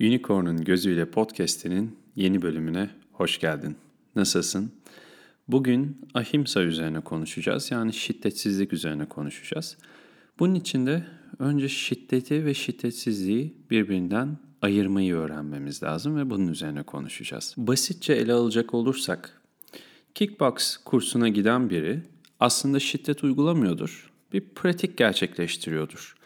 Unicorn'un Gözüyle Podcast'inin yeni bölümüne hoş geldin. Nasılsın? Bugün ahimsa üzerine konuşacağız. Yani şiddetsizlik üzerine konuşacağız. Bunun için de önce şiddeti ve şiddetsizliği birbirinden ayırmayı öğrenmemiz lazım ve bunun üzerine konuşacağız. Basitçe ele alacak olursak, kickbox kursuna giden biri aslında şiddet uygulamıyordur. Bir pratik gerçekleştiriyordur.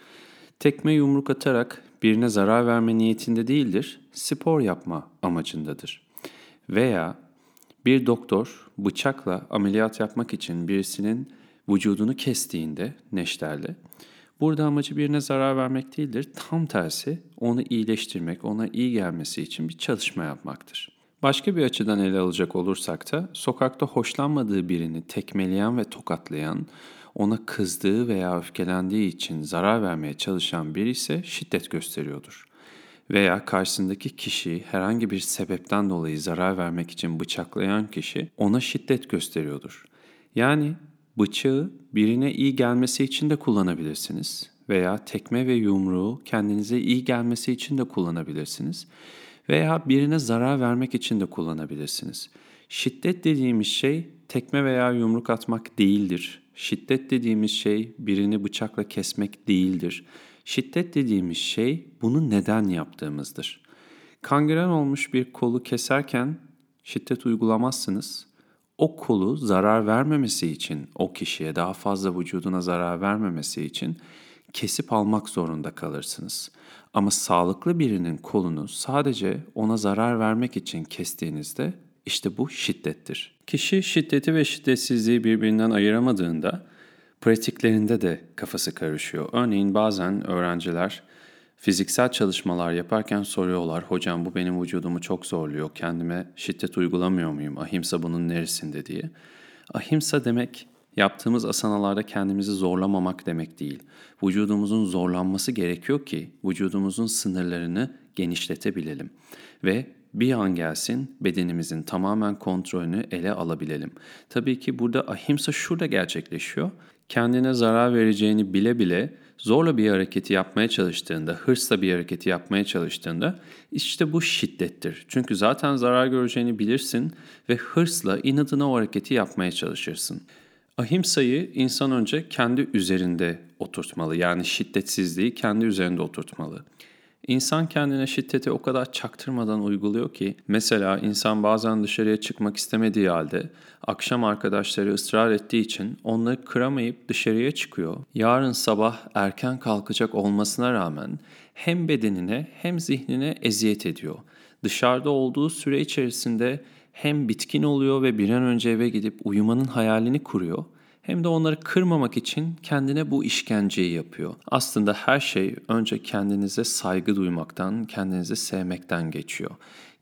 Tekme yumruk atarak birine zarar verme niyetinde değildir, spor yapma amacındadır. Veya bir doktor bıçakla ameliyat yapmak için birisinin vücudunu kestiğinde neşterle, burada amacı birine zarar vermek değildir, tam tersi onu iyileştirmek, ona iyi gelmesi için bir çalışma yapmaktır. Başka bir açıdan ele alacak olursak da sokakta hoşlanmadığı birini tekmeleyen ve tokatlayan, ona kızdığı veya öfkelendiği için zarar vermeye çalışan biri ise şiddet gösteriyordur. Veya karşısındaki kişi herhangi bir sebepten dolayı zarar vermek için bıçaklayan kişi ona şiddet gösteriyordur. Yani bıçağı birine iyi gelmesi için de kullanabilirsiniz veya tekme ve yumruğu kendinize iyi gelmesi için de kullanabilirsiniz veya birine zarar vermek için de kullanabilirsiniz. Şiddet dediğimiz şey tekme veya yumruk atmak değildir. Şiddet dediğimiz şey birini bıçakla kesmek değildir. Şiddet dediğimiz şey bunu neden yaptığımızdır. Kangren olmuş bir kolu keserken şiddet uygulamazsınız. O kolu zarar vermemesi için, o kişiye daha fazla vücuduna zarar vermemesi için kesip almak zorunda kalırsınız. Ama sağlıklı birinin kolunu sadece ona zarar vermek için kestiğinizde işte bu şiddettir. Kişi şiddeti ve şiddetsizliği birbirinden ayıramadığında pratiklerinde de kafası karışıyor. Örneğin bazen öğrenciler fiziksel çalışmalar yaparken soruyorlar. Hocam bu benim vücudumu çok zorluyor. Kendime şiddet uygulamıyor muyum? Ahimsa bunun neresinde diye. Ahimsa demek yaptığımız asanalarda kendimizi zorlamamak demek değil. Vücudumuzun zorlanması gerekiyor ki vücudumuzun sınırlarını genişletebilelim ve bir an gelsin bedenimizin tamamen kontrolünü ele alabilelim. Tabii ki burada ahimsa şurada gerçekleşiyor. Kendine zarar vereceğini bile bile zorla bir hareketi yapmaya çalıştığında, hırsla bir hareketi yapmaya çalıştığında işte bu şiddettir. Çünkü zaten zarar göreceğini bilirsin ve hırsla inadına o hareketi yapmaya çalışırsın. Ahimsa'yı insan önce kendi üzerinde oturtmalı. Yani şiddetsizliği kendi üzerinde oturtmalı. İnsan kendine şiddeti o kadar çaktırmadan uyguluyor ki mesela insan bazen dışarıya çıkmak istemediği halde akşam arkadaşları ısrar ettiği için onları kıramayıp dışarıya çıkıyor. Yarın sabah erken kalkacak olmasına rağmen hem bedenine hem zihnine eziyet ediyor. Dışarıda olduğu süre içerisinde hem bitkin oluyor ve bir an önce eve gidip uyumanın hayalini kuruyor hem de onları kırmamak için kendine bu işkenceyi yapıyor. Aslında her şey önce kendinize saygı duymaktan, kendinizi sevmekten geçiyor.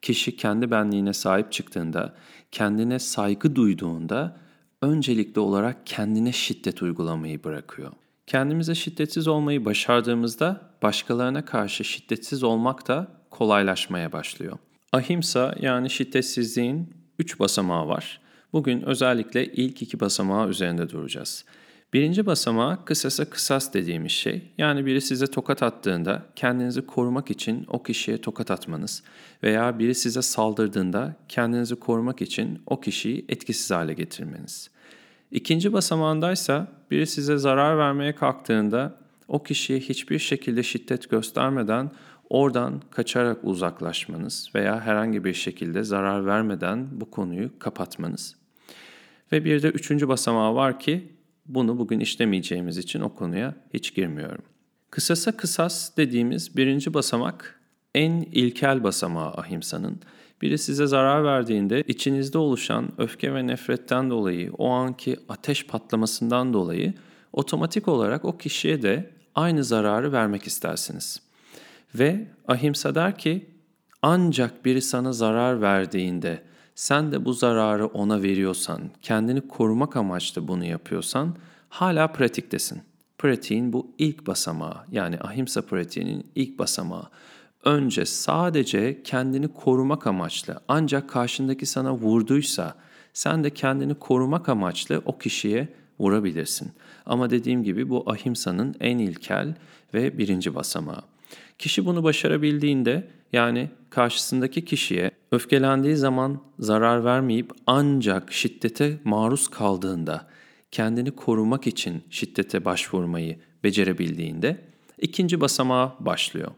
Kişi kendi benliğine sahip çıktığında, kendine saygı duyduğunda öncelikli olarak kendine şiddet uygulamayı bırakıyor. Kendimize şiddetsiz olmayı başardığımızda başkalarına karşı şiddetsiz olmak da kolaylaşmaya başlıyor. Ahimsa yani şiddetsizliğin üç basamağı var. Bugün özellikle ilk iki basamağı üzerinde duracağız. Birinci basamağı kısasa kısas dediğimiz şey. Yani biri size tokat attığında kendinizi korumak için o kişiye tokat atmanız veya biri size saldırdığında kendinizi korumak için o kişiyi etkisiz hale getirmeniz. İkinci basamağındaysa biri size zarar vermeye kalktığında o kişiye hiçbir şekilde şiddet göstermeden oradan kaçarak uzaklaşmanız veya herhangi bir şekilde zarar vermeden bu konuyu kapatmanız. Ve bir de üçüncü basamağı var ki bunu bugün işlemeyeceğimiz için o konuya hiç girmiyorum. Kısasa kısas dediğimiz birinci basamak en ilkel basamağı ahimsanın. Biri size zarar verdiğinde içinizde oluşan öfke ve nefretten dolayı, o anki ateş patlamasından dolayı otomatik olarak o kişiye de aynı zararı vermek istersiniz. Ve ahimsa der ki ancak biri sana zarar verdiğinde sen de bu zararı ona veriyorsan, kendini korumak amaçlı bunu yapıyorsan hala pratiktesin. Pratiğin bu ilk basamağı yani ahimsa pratiğinin ilk basamağı. Önce sadece kendini korumak amaçlı ancak karşındaki sana vurduysa sen de kendini korumak amaçlı o kişiye vurabilirsin. Ama dediğim gibi bu ahimsanın en ilkel ve birinci basamağı. Kişi bunu başarabildiğinde Yani karşısındaki kişiye öfkelendiği zaman zarar vermeyip ancak şiddete maruz kaldığında kendini korumak için şiddete başvurmayı becerebildiğinde ikinci basamağa başlıyor.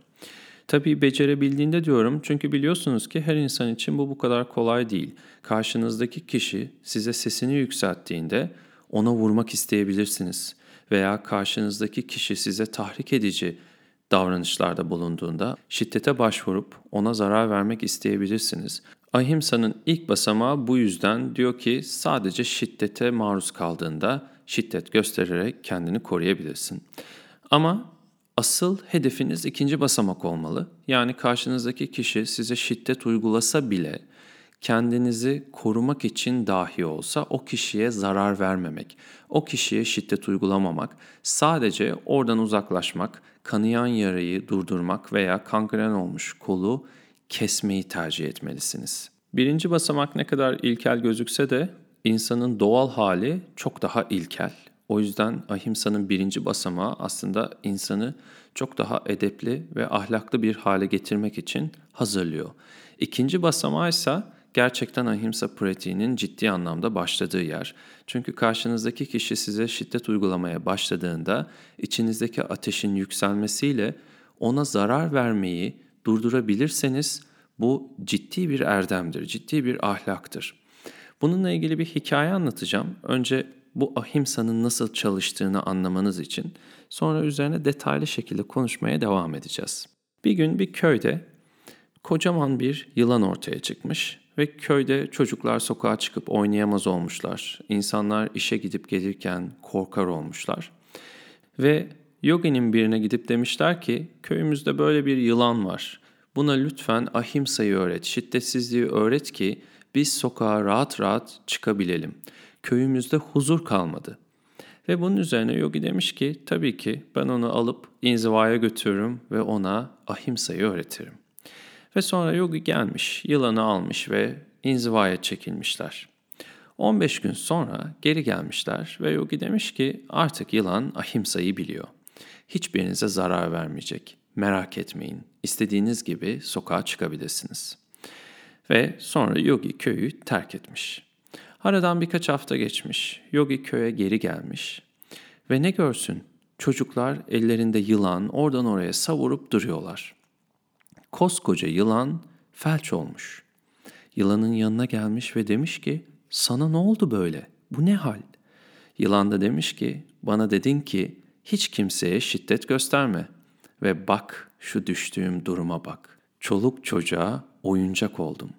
Tabii becerebildiğinde diyorum çünkü biliyorsunuz ki her insan için bu bu kadar kolay değil. Karşınızdaki kişi size sesini yükselttiğinde ona vurmak isteyebilirsiniz veya karşınızdaki kişi size tahrik edici davranışlarda bulunduğunda şiddete başvurup ona zarar vermek isteyebilirsiniz. Ahimsa'nın ilk basamağı bu yüzden diyor ki sadece şiddete maruz kaldığında şiddet göstererek kendini koruyabilirsin. Ama asıl hedefiniz ikinci basamak olmalı. Yani karşınızdaki kişi size şiddet uygulasa bile kendinizi korumak için dahi olsa o kişiye zarar vermemek, o kişiye şiddet uygulamamak, sadece oradan uzaklaşmak, kanayan yarayı durdurmak veya kangren olmuş kolu kesmeyi tercih etmelisiniz. Birinci basamak ne kadar ilkel gözükse de insanın doğal hali çok daha ilkel. O yüzden ahimsanın birinci basamağı aslında insanı çok daha edepli ve ahlaklı bir hale getirmek için hazırlıyor. İkinci basamağı ise gerçekten ahimsa pratiğinin ciddi anlamda başladığı yer. Çünkü karşınızdaki kişi size şiddet uygulamaya başladığında içinizdeki ateşin yükselmesiyle ona zarar vermeyi durdurabilirseniz bu ciddi bir erdemdir, ciddi bir ahlaktır. Bununla ilgili bir hikaye anlatacağım. Önce bu ahimsanın nasıl çalıştığını anlamanız için sonra üzerine detaylı şekilde konuşmaya devam edeceğiz. Bir gün bir köyde kocaman bir yılan ortaya çıkmış ve köyde çocuklar sokağa çıkıp oynayamaz olmuşlar. İnsanlar işe gidip gelirken korkar olmuşlar. Ve yoginin birine gidip demişler ki köyümüzde böyle bir yılan var. Buna lütfen ahimsayı öğret, şiddetsizliği öğret ki biz sokağa rahat rahat çıkabilelim. Köyümüzde huzur kalmadı. Ve bunun üzerine Yogi demiş ki tabii ki ben onu alıp inzivaya götürürüm ve ona ahimsayı öğretirim. Ve sonra Yogi gelmiş, yılanı almış ve inzivaya çekilmişler. 15 gün sonra geri gelmişler ve Yogi demiş ki artık yılan ahimsayı biliyor. Hiçbirinize zarar vermeyecek. Merak etmeyin. İstediğiniz gibi sokağa çıkabilirsiniz. Ve sonra Yogi köyü terk etmiş. Aradan birkaç hafta geçmiş. Yogi köye geri gelmiş. Ve ne görsün? Çocuklar ellerinde yılan oradan oraya savurup duruyorlar. Koskoca yılan felç olmuş. Yılanın yanına gelmiş ve demiş ki sana ne oldu böyle? Bu ne hal? Yılan da demiş ki bana dedin ki hiç kimseye şiddet gösterme. Ve bak şu düştüğüm duruma bak. Çoluk çocuğa oyuncak oldum.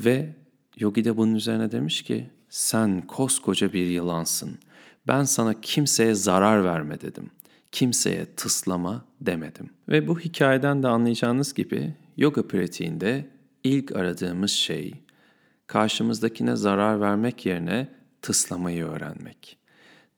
Ve Yogi de bunun üzerine demiş ki sen koskoca bir yılansın. Ben sana kimseye zarar verme dedim kimseye tıslama demedim. Ve bu hikayeden de anlayacağınız gibi yoga pratiğinde ilk aradığımız şey karşımızdakine zarar vermek yerine tıslamayı öğrenmek.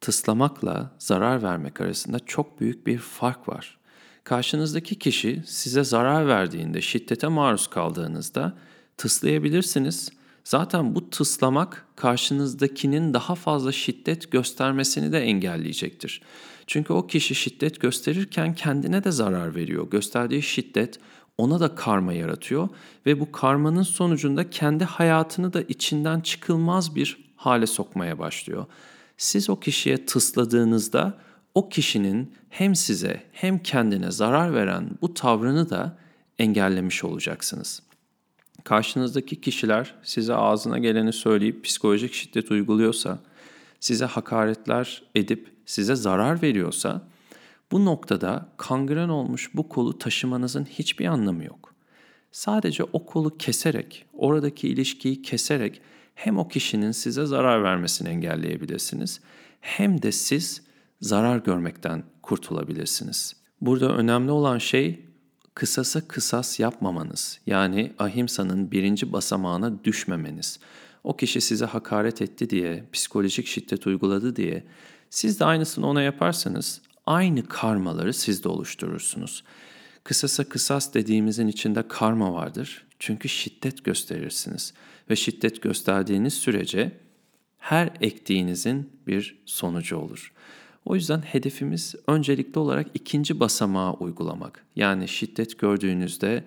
Tıslamakla zarar vermek arasında çok büyük bir fark var. Karşınızdaki kişi size zarar verdiğinde, şiddete maruz kaldığınızda tıslayabilirsiniz. Zaten bu tıslamak karşınızdakinin daha fazla şiddet göstermesini de engelleyecektir. Çünkü o kişi şiddet gösterirken kendine de zarar veriyor. Gösterdiği şiddet ona da karma yaratıyor ve bu karmanın sonucunda kendi hayatını da içinden çıkılmaz bir hale sokmaya başlıyor. Siz o kişiye tısladığınızda o kişinin hem size hem kendine zarar veren bu tavrını da engellemiş olacaksınız. Karşınızdaki kişiler size ağzına geleni söyleyip psikolojik şiddet uyguluyorsa, size hakaretler edip size zarar veriyorsa bu noktada kangren olmuş bu kolu taşımanızın hiçbir anlamı yok. Sadece o kolu keserek, oradaki ilişkiyi keserek hem o kişinin size zarar vermesini engelleyebilirsiniz hem de siz zarar görmekten kurtulabilirsiniz. Burada önemli olan şey kısasa kısas yapmamanız. Yani ahimsanın birinci basamağına düşmemeniz. O kişi size hakaret etti diye, psikolojik şiddet uyguladı diye siz de aynısını ona yaparsanız aynı karmaları siz de oluşturursunuz. Kısasa kısas dediğimizin içinde karma vardır. Çünkü şiddet gösterirsiniz ve şiddet gösterdiğiniz sürece her ektiğinizin bir sonucu olur. O yüzden hedefimiz öncelikli olarak ikinci basamağı uygulamak. Yani şiddet gördüğünüzde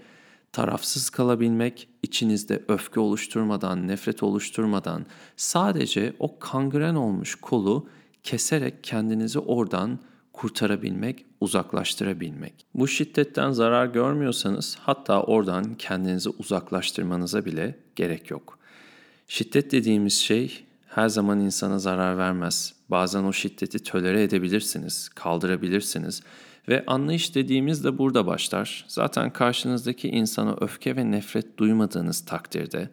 tarafsız kalabilmek, içinizde öfke oluşturmadan, nefret oluşturmadan sadece o kangren olmuş kolu keserek kendinizi oradan kurtarabilmek, uzaklaştırabilmek. Bu şiddetten zarar görmüyorsanız hatta oradan kendinizi uzaklaştırmanıza bile gerek yok. Şiddet dediğimiz şey her zaman insana zarar vermez. Bazen o şiddeti tölere edebilirsiniz, kaldırabilirsiniz ve anlayış dediğimiz de burada başlar. Zaten karşınızdaki insana öfke ve nefret duymadığınız takdirde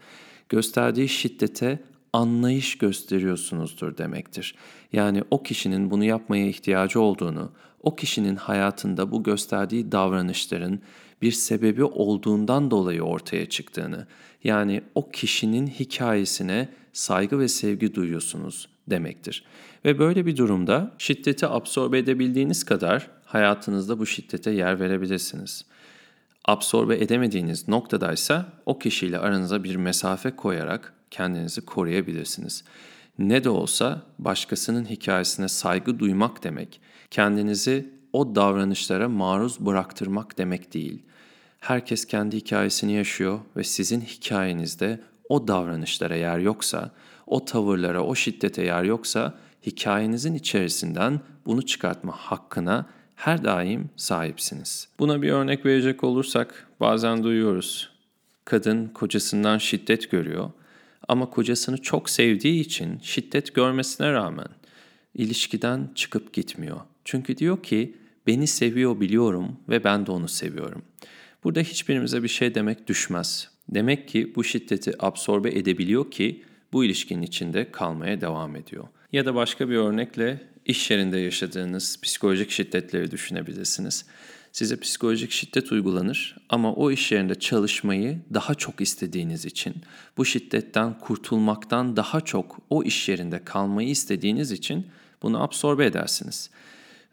gösterdiği şiddete anlayış gösteriyorsunuzdur demektir. Yani o kişinin bunu yapmaya ihtiyacı olduğunu, o kişinin hayatında bu gösterdiği davranışların bir sebebi olduğundan dolayı ortaya çıktığını, yani o kişinin hikayesine saygı ve sevgi duyuyorsunuz demektir. Ve böyle bir durumda şiddeti absorbe edebildiğiniz kadar hayatınızda bu şiddete yer verebilirsiniz. Absorbe edemediğiniz noktadaysa o kişiyle aranıza bir mesafe koyarak kendinizi koruyabilirsiniz. Ne de olsa başkasının hikayesine saygı duymak demek, kendinizi o davranışlara maruz bıraktırmak demek değil. Herkes kendi hikayesini yaşıyor ve sizin hikayenizde o davranışlara yer yoksa, o tavırlara, o şiddete yer yoksa hikayenizin içerisinden bunu çıkartma hakkına her daim sahipsiniz. Buna bir örnek verecek olursak bazen duyuyoruz. Kadın kocasından şiddet görüyor ama kocasını çok sevdiği için şiddet görmesine rağmen ilişkiden çıkıp gitmiyor. Çünkü diyor ki beni seviyor biliyorum ve ben de onu seviyorum. Burada hiçbirimize bir şey demek düşmez. Demek ki bu şiddeti absorbe edebiliyor ki bu ilişkinin içinde kalmaya devam ediyor. Ya da başka bir örnekle iş yerinde yaşadığınız psikolojik şiddetleri düşünebilirsiniz. Size psikolojik şiddet uygulanır ama o iş yerinde çalışmayı daha çok istediğiniz için, bu şiddetten kurtulmaktan daha çok o iş yerinde kalmayı istediğiniz için bunu absorbe edersiniz.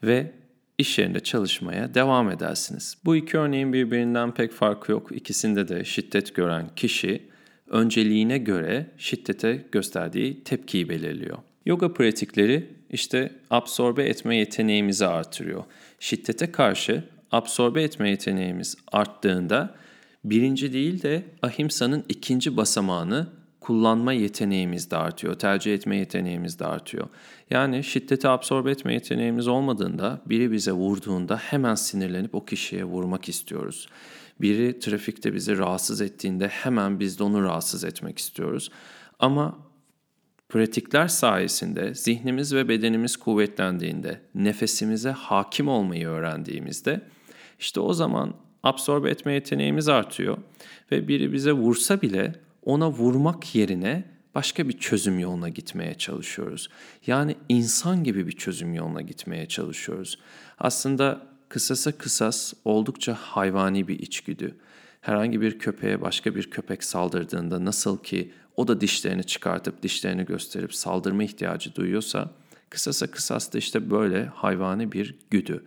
Ve iş yerinde çalışmaya devam edersiniz. Bu iki örneğin birbirinden pek farkı yok. İkisinde de şiddet gören kişi önceliğine göre şiddete gösterdiği tepkiyi belirliyor. Yoga pratikleri işte absorbe etme yeteneğimizi artırıyor. Şiddete karşı absorbe etme yeteneğimiz arttığında birinci değil de ahimsanın ikinci basamağını kullanma yeteneğimiz de artıyor, tercih etme yeteneğimiz de artıyor. Yani şiddeti absorbe etme yeteneğimiz olmadığında biri bize vurduğunda hemen sinirlenip o kişiye vurmak istiyoruz. Biri trafikte bizi rahatsız ettiğinde hemen biz de onu rahatsız etmek istiyoruz. Ama pratikler sayesinde zihnimiz ve bedenimiz kuvvetlendiğinde, nefesimize hakim olmayı öğrendiğimizde işte o zaman absorbe etme yeteneğimiz artıyor ve biri bize vursa bile ona vurmak yerine başka bir çözüm yoluna gitmeye çalışıyoruz. Yani insan gibi bir çözüm yoluna gitmeye çalışıyoruz. Aslında kısasa kısas oldukça hayvani bir içgüdü. Herhangi bir köpeğe başka bir köpek saldırdığında nasıl ki o da dişlerini çıkartıp dişlerini gösterip saldırma ihtiyacı duyuyorsa kısasa kısas da işte böyle hayvani bir güdü.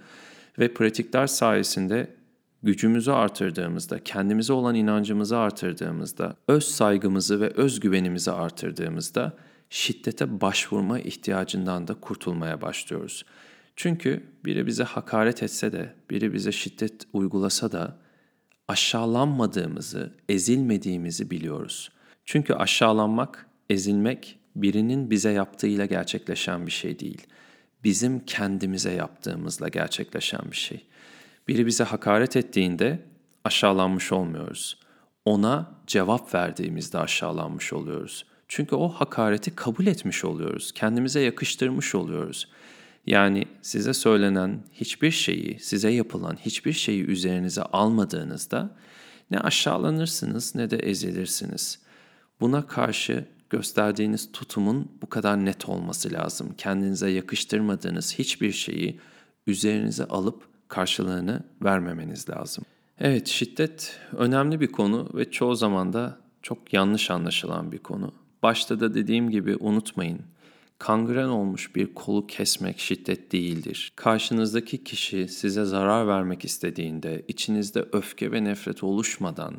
Ve pratikler sayesinde gücümüzü artırdığımızda, kendimize olan inancımızı artırdığımızda, öz saygımızı ve özgüvenimizi artırdığımızda şiddete başvurma ihtiyacından da kurtulmaya başlıyoruz. Çünkü biri bize hakaret etse de, biri bize şiddet uygulasa da aşağılanmadığımızı, ezilmediğimizi biliyoruz. Çünkü aşağılanmak, ezilmek birinin bize yaptığıyla gerçekleşen bir şey değil. Bizim kendimize yaptığımızla gerçekleşen bir şey. Biri bize hakaret ettiğinde aşağılanmış olmuyoruz. Ona cevap verdiğimizde aşağılanmış oluyoruz. Çünkü o hakareti kabul etmiş oluyoruz. Kendimize yakıştırmış oluyoruz. Yani size söylenen hiçbir şeyi, size yapılan hiçbir şeyi üzerinize almadığınızda ne aşağılanırsınız ne de ezilirsiniz. Buna karşı gösterdiğiniz tutumun bu kadar net olması lazım. Kendinize yakıştırmadığınız hiçbir şeyi üzerinize alıp karşılığını vermemeniz lazım. Evet, şiddet önemli bir konu ve çoğu zaman da çok yanlış anlaşılan bir konu. Başta da dediğim gibi unutmayın. Kangren olmuş bir kolu kesmek şiddet değildir. Karşınızdaki kişi size zarar vermek istediğinde, içinizde öfke ve nefret oluşmadan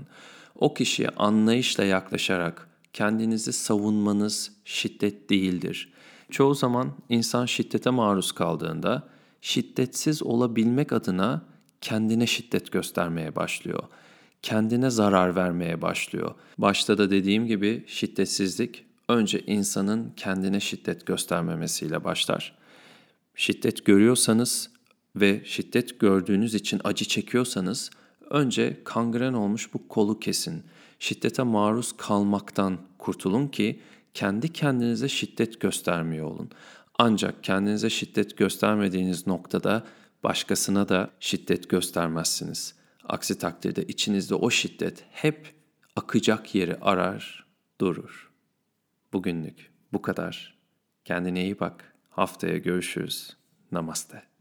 o kişiye anlayışla yaklaşarak kendinizi savunmanız şiddet değildir. Çoğu zaman insan şiddete maruz kaldığında şiddetsiz olabilmek adına kendine şiddet göstermeye başlıyor. kendine zarar vermeye başlıyor. Başta da dediğim gibi şiddetsizlik önce insanın kendine şiddet göstermemesiyle başlar. Şiddet görüyorsanız ve şiddet gördüğünüz için acı çekiyorsanız önce kangren olmuş bu kolu kesin. Şiddete maruz kalmaktan kurtulun ki kendi kendinize şiddet göstermiyor olun. Ancak kendinize şiddet göstermediğiniz noktada başkasına da şiddet göstermezsiniz. Aksi takdirde içinizde o şiddet hep akacak yeri arar, durur. Bugünlük bu kadar. Kendine iyi bak. Haftaya görüşürüz. Namaste.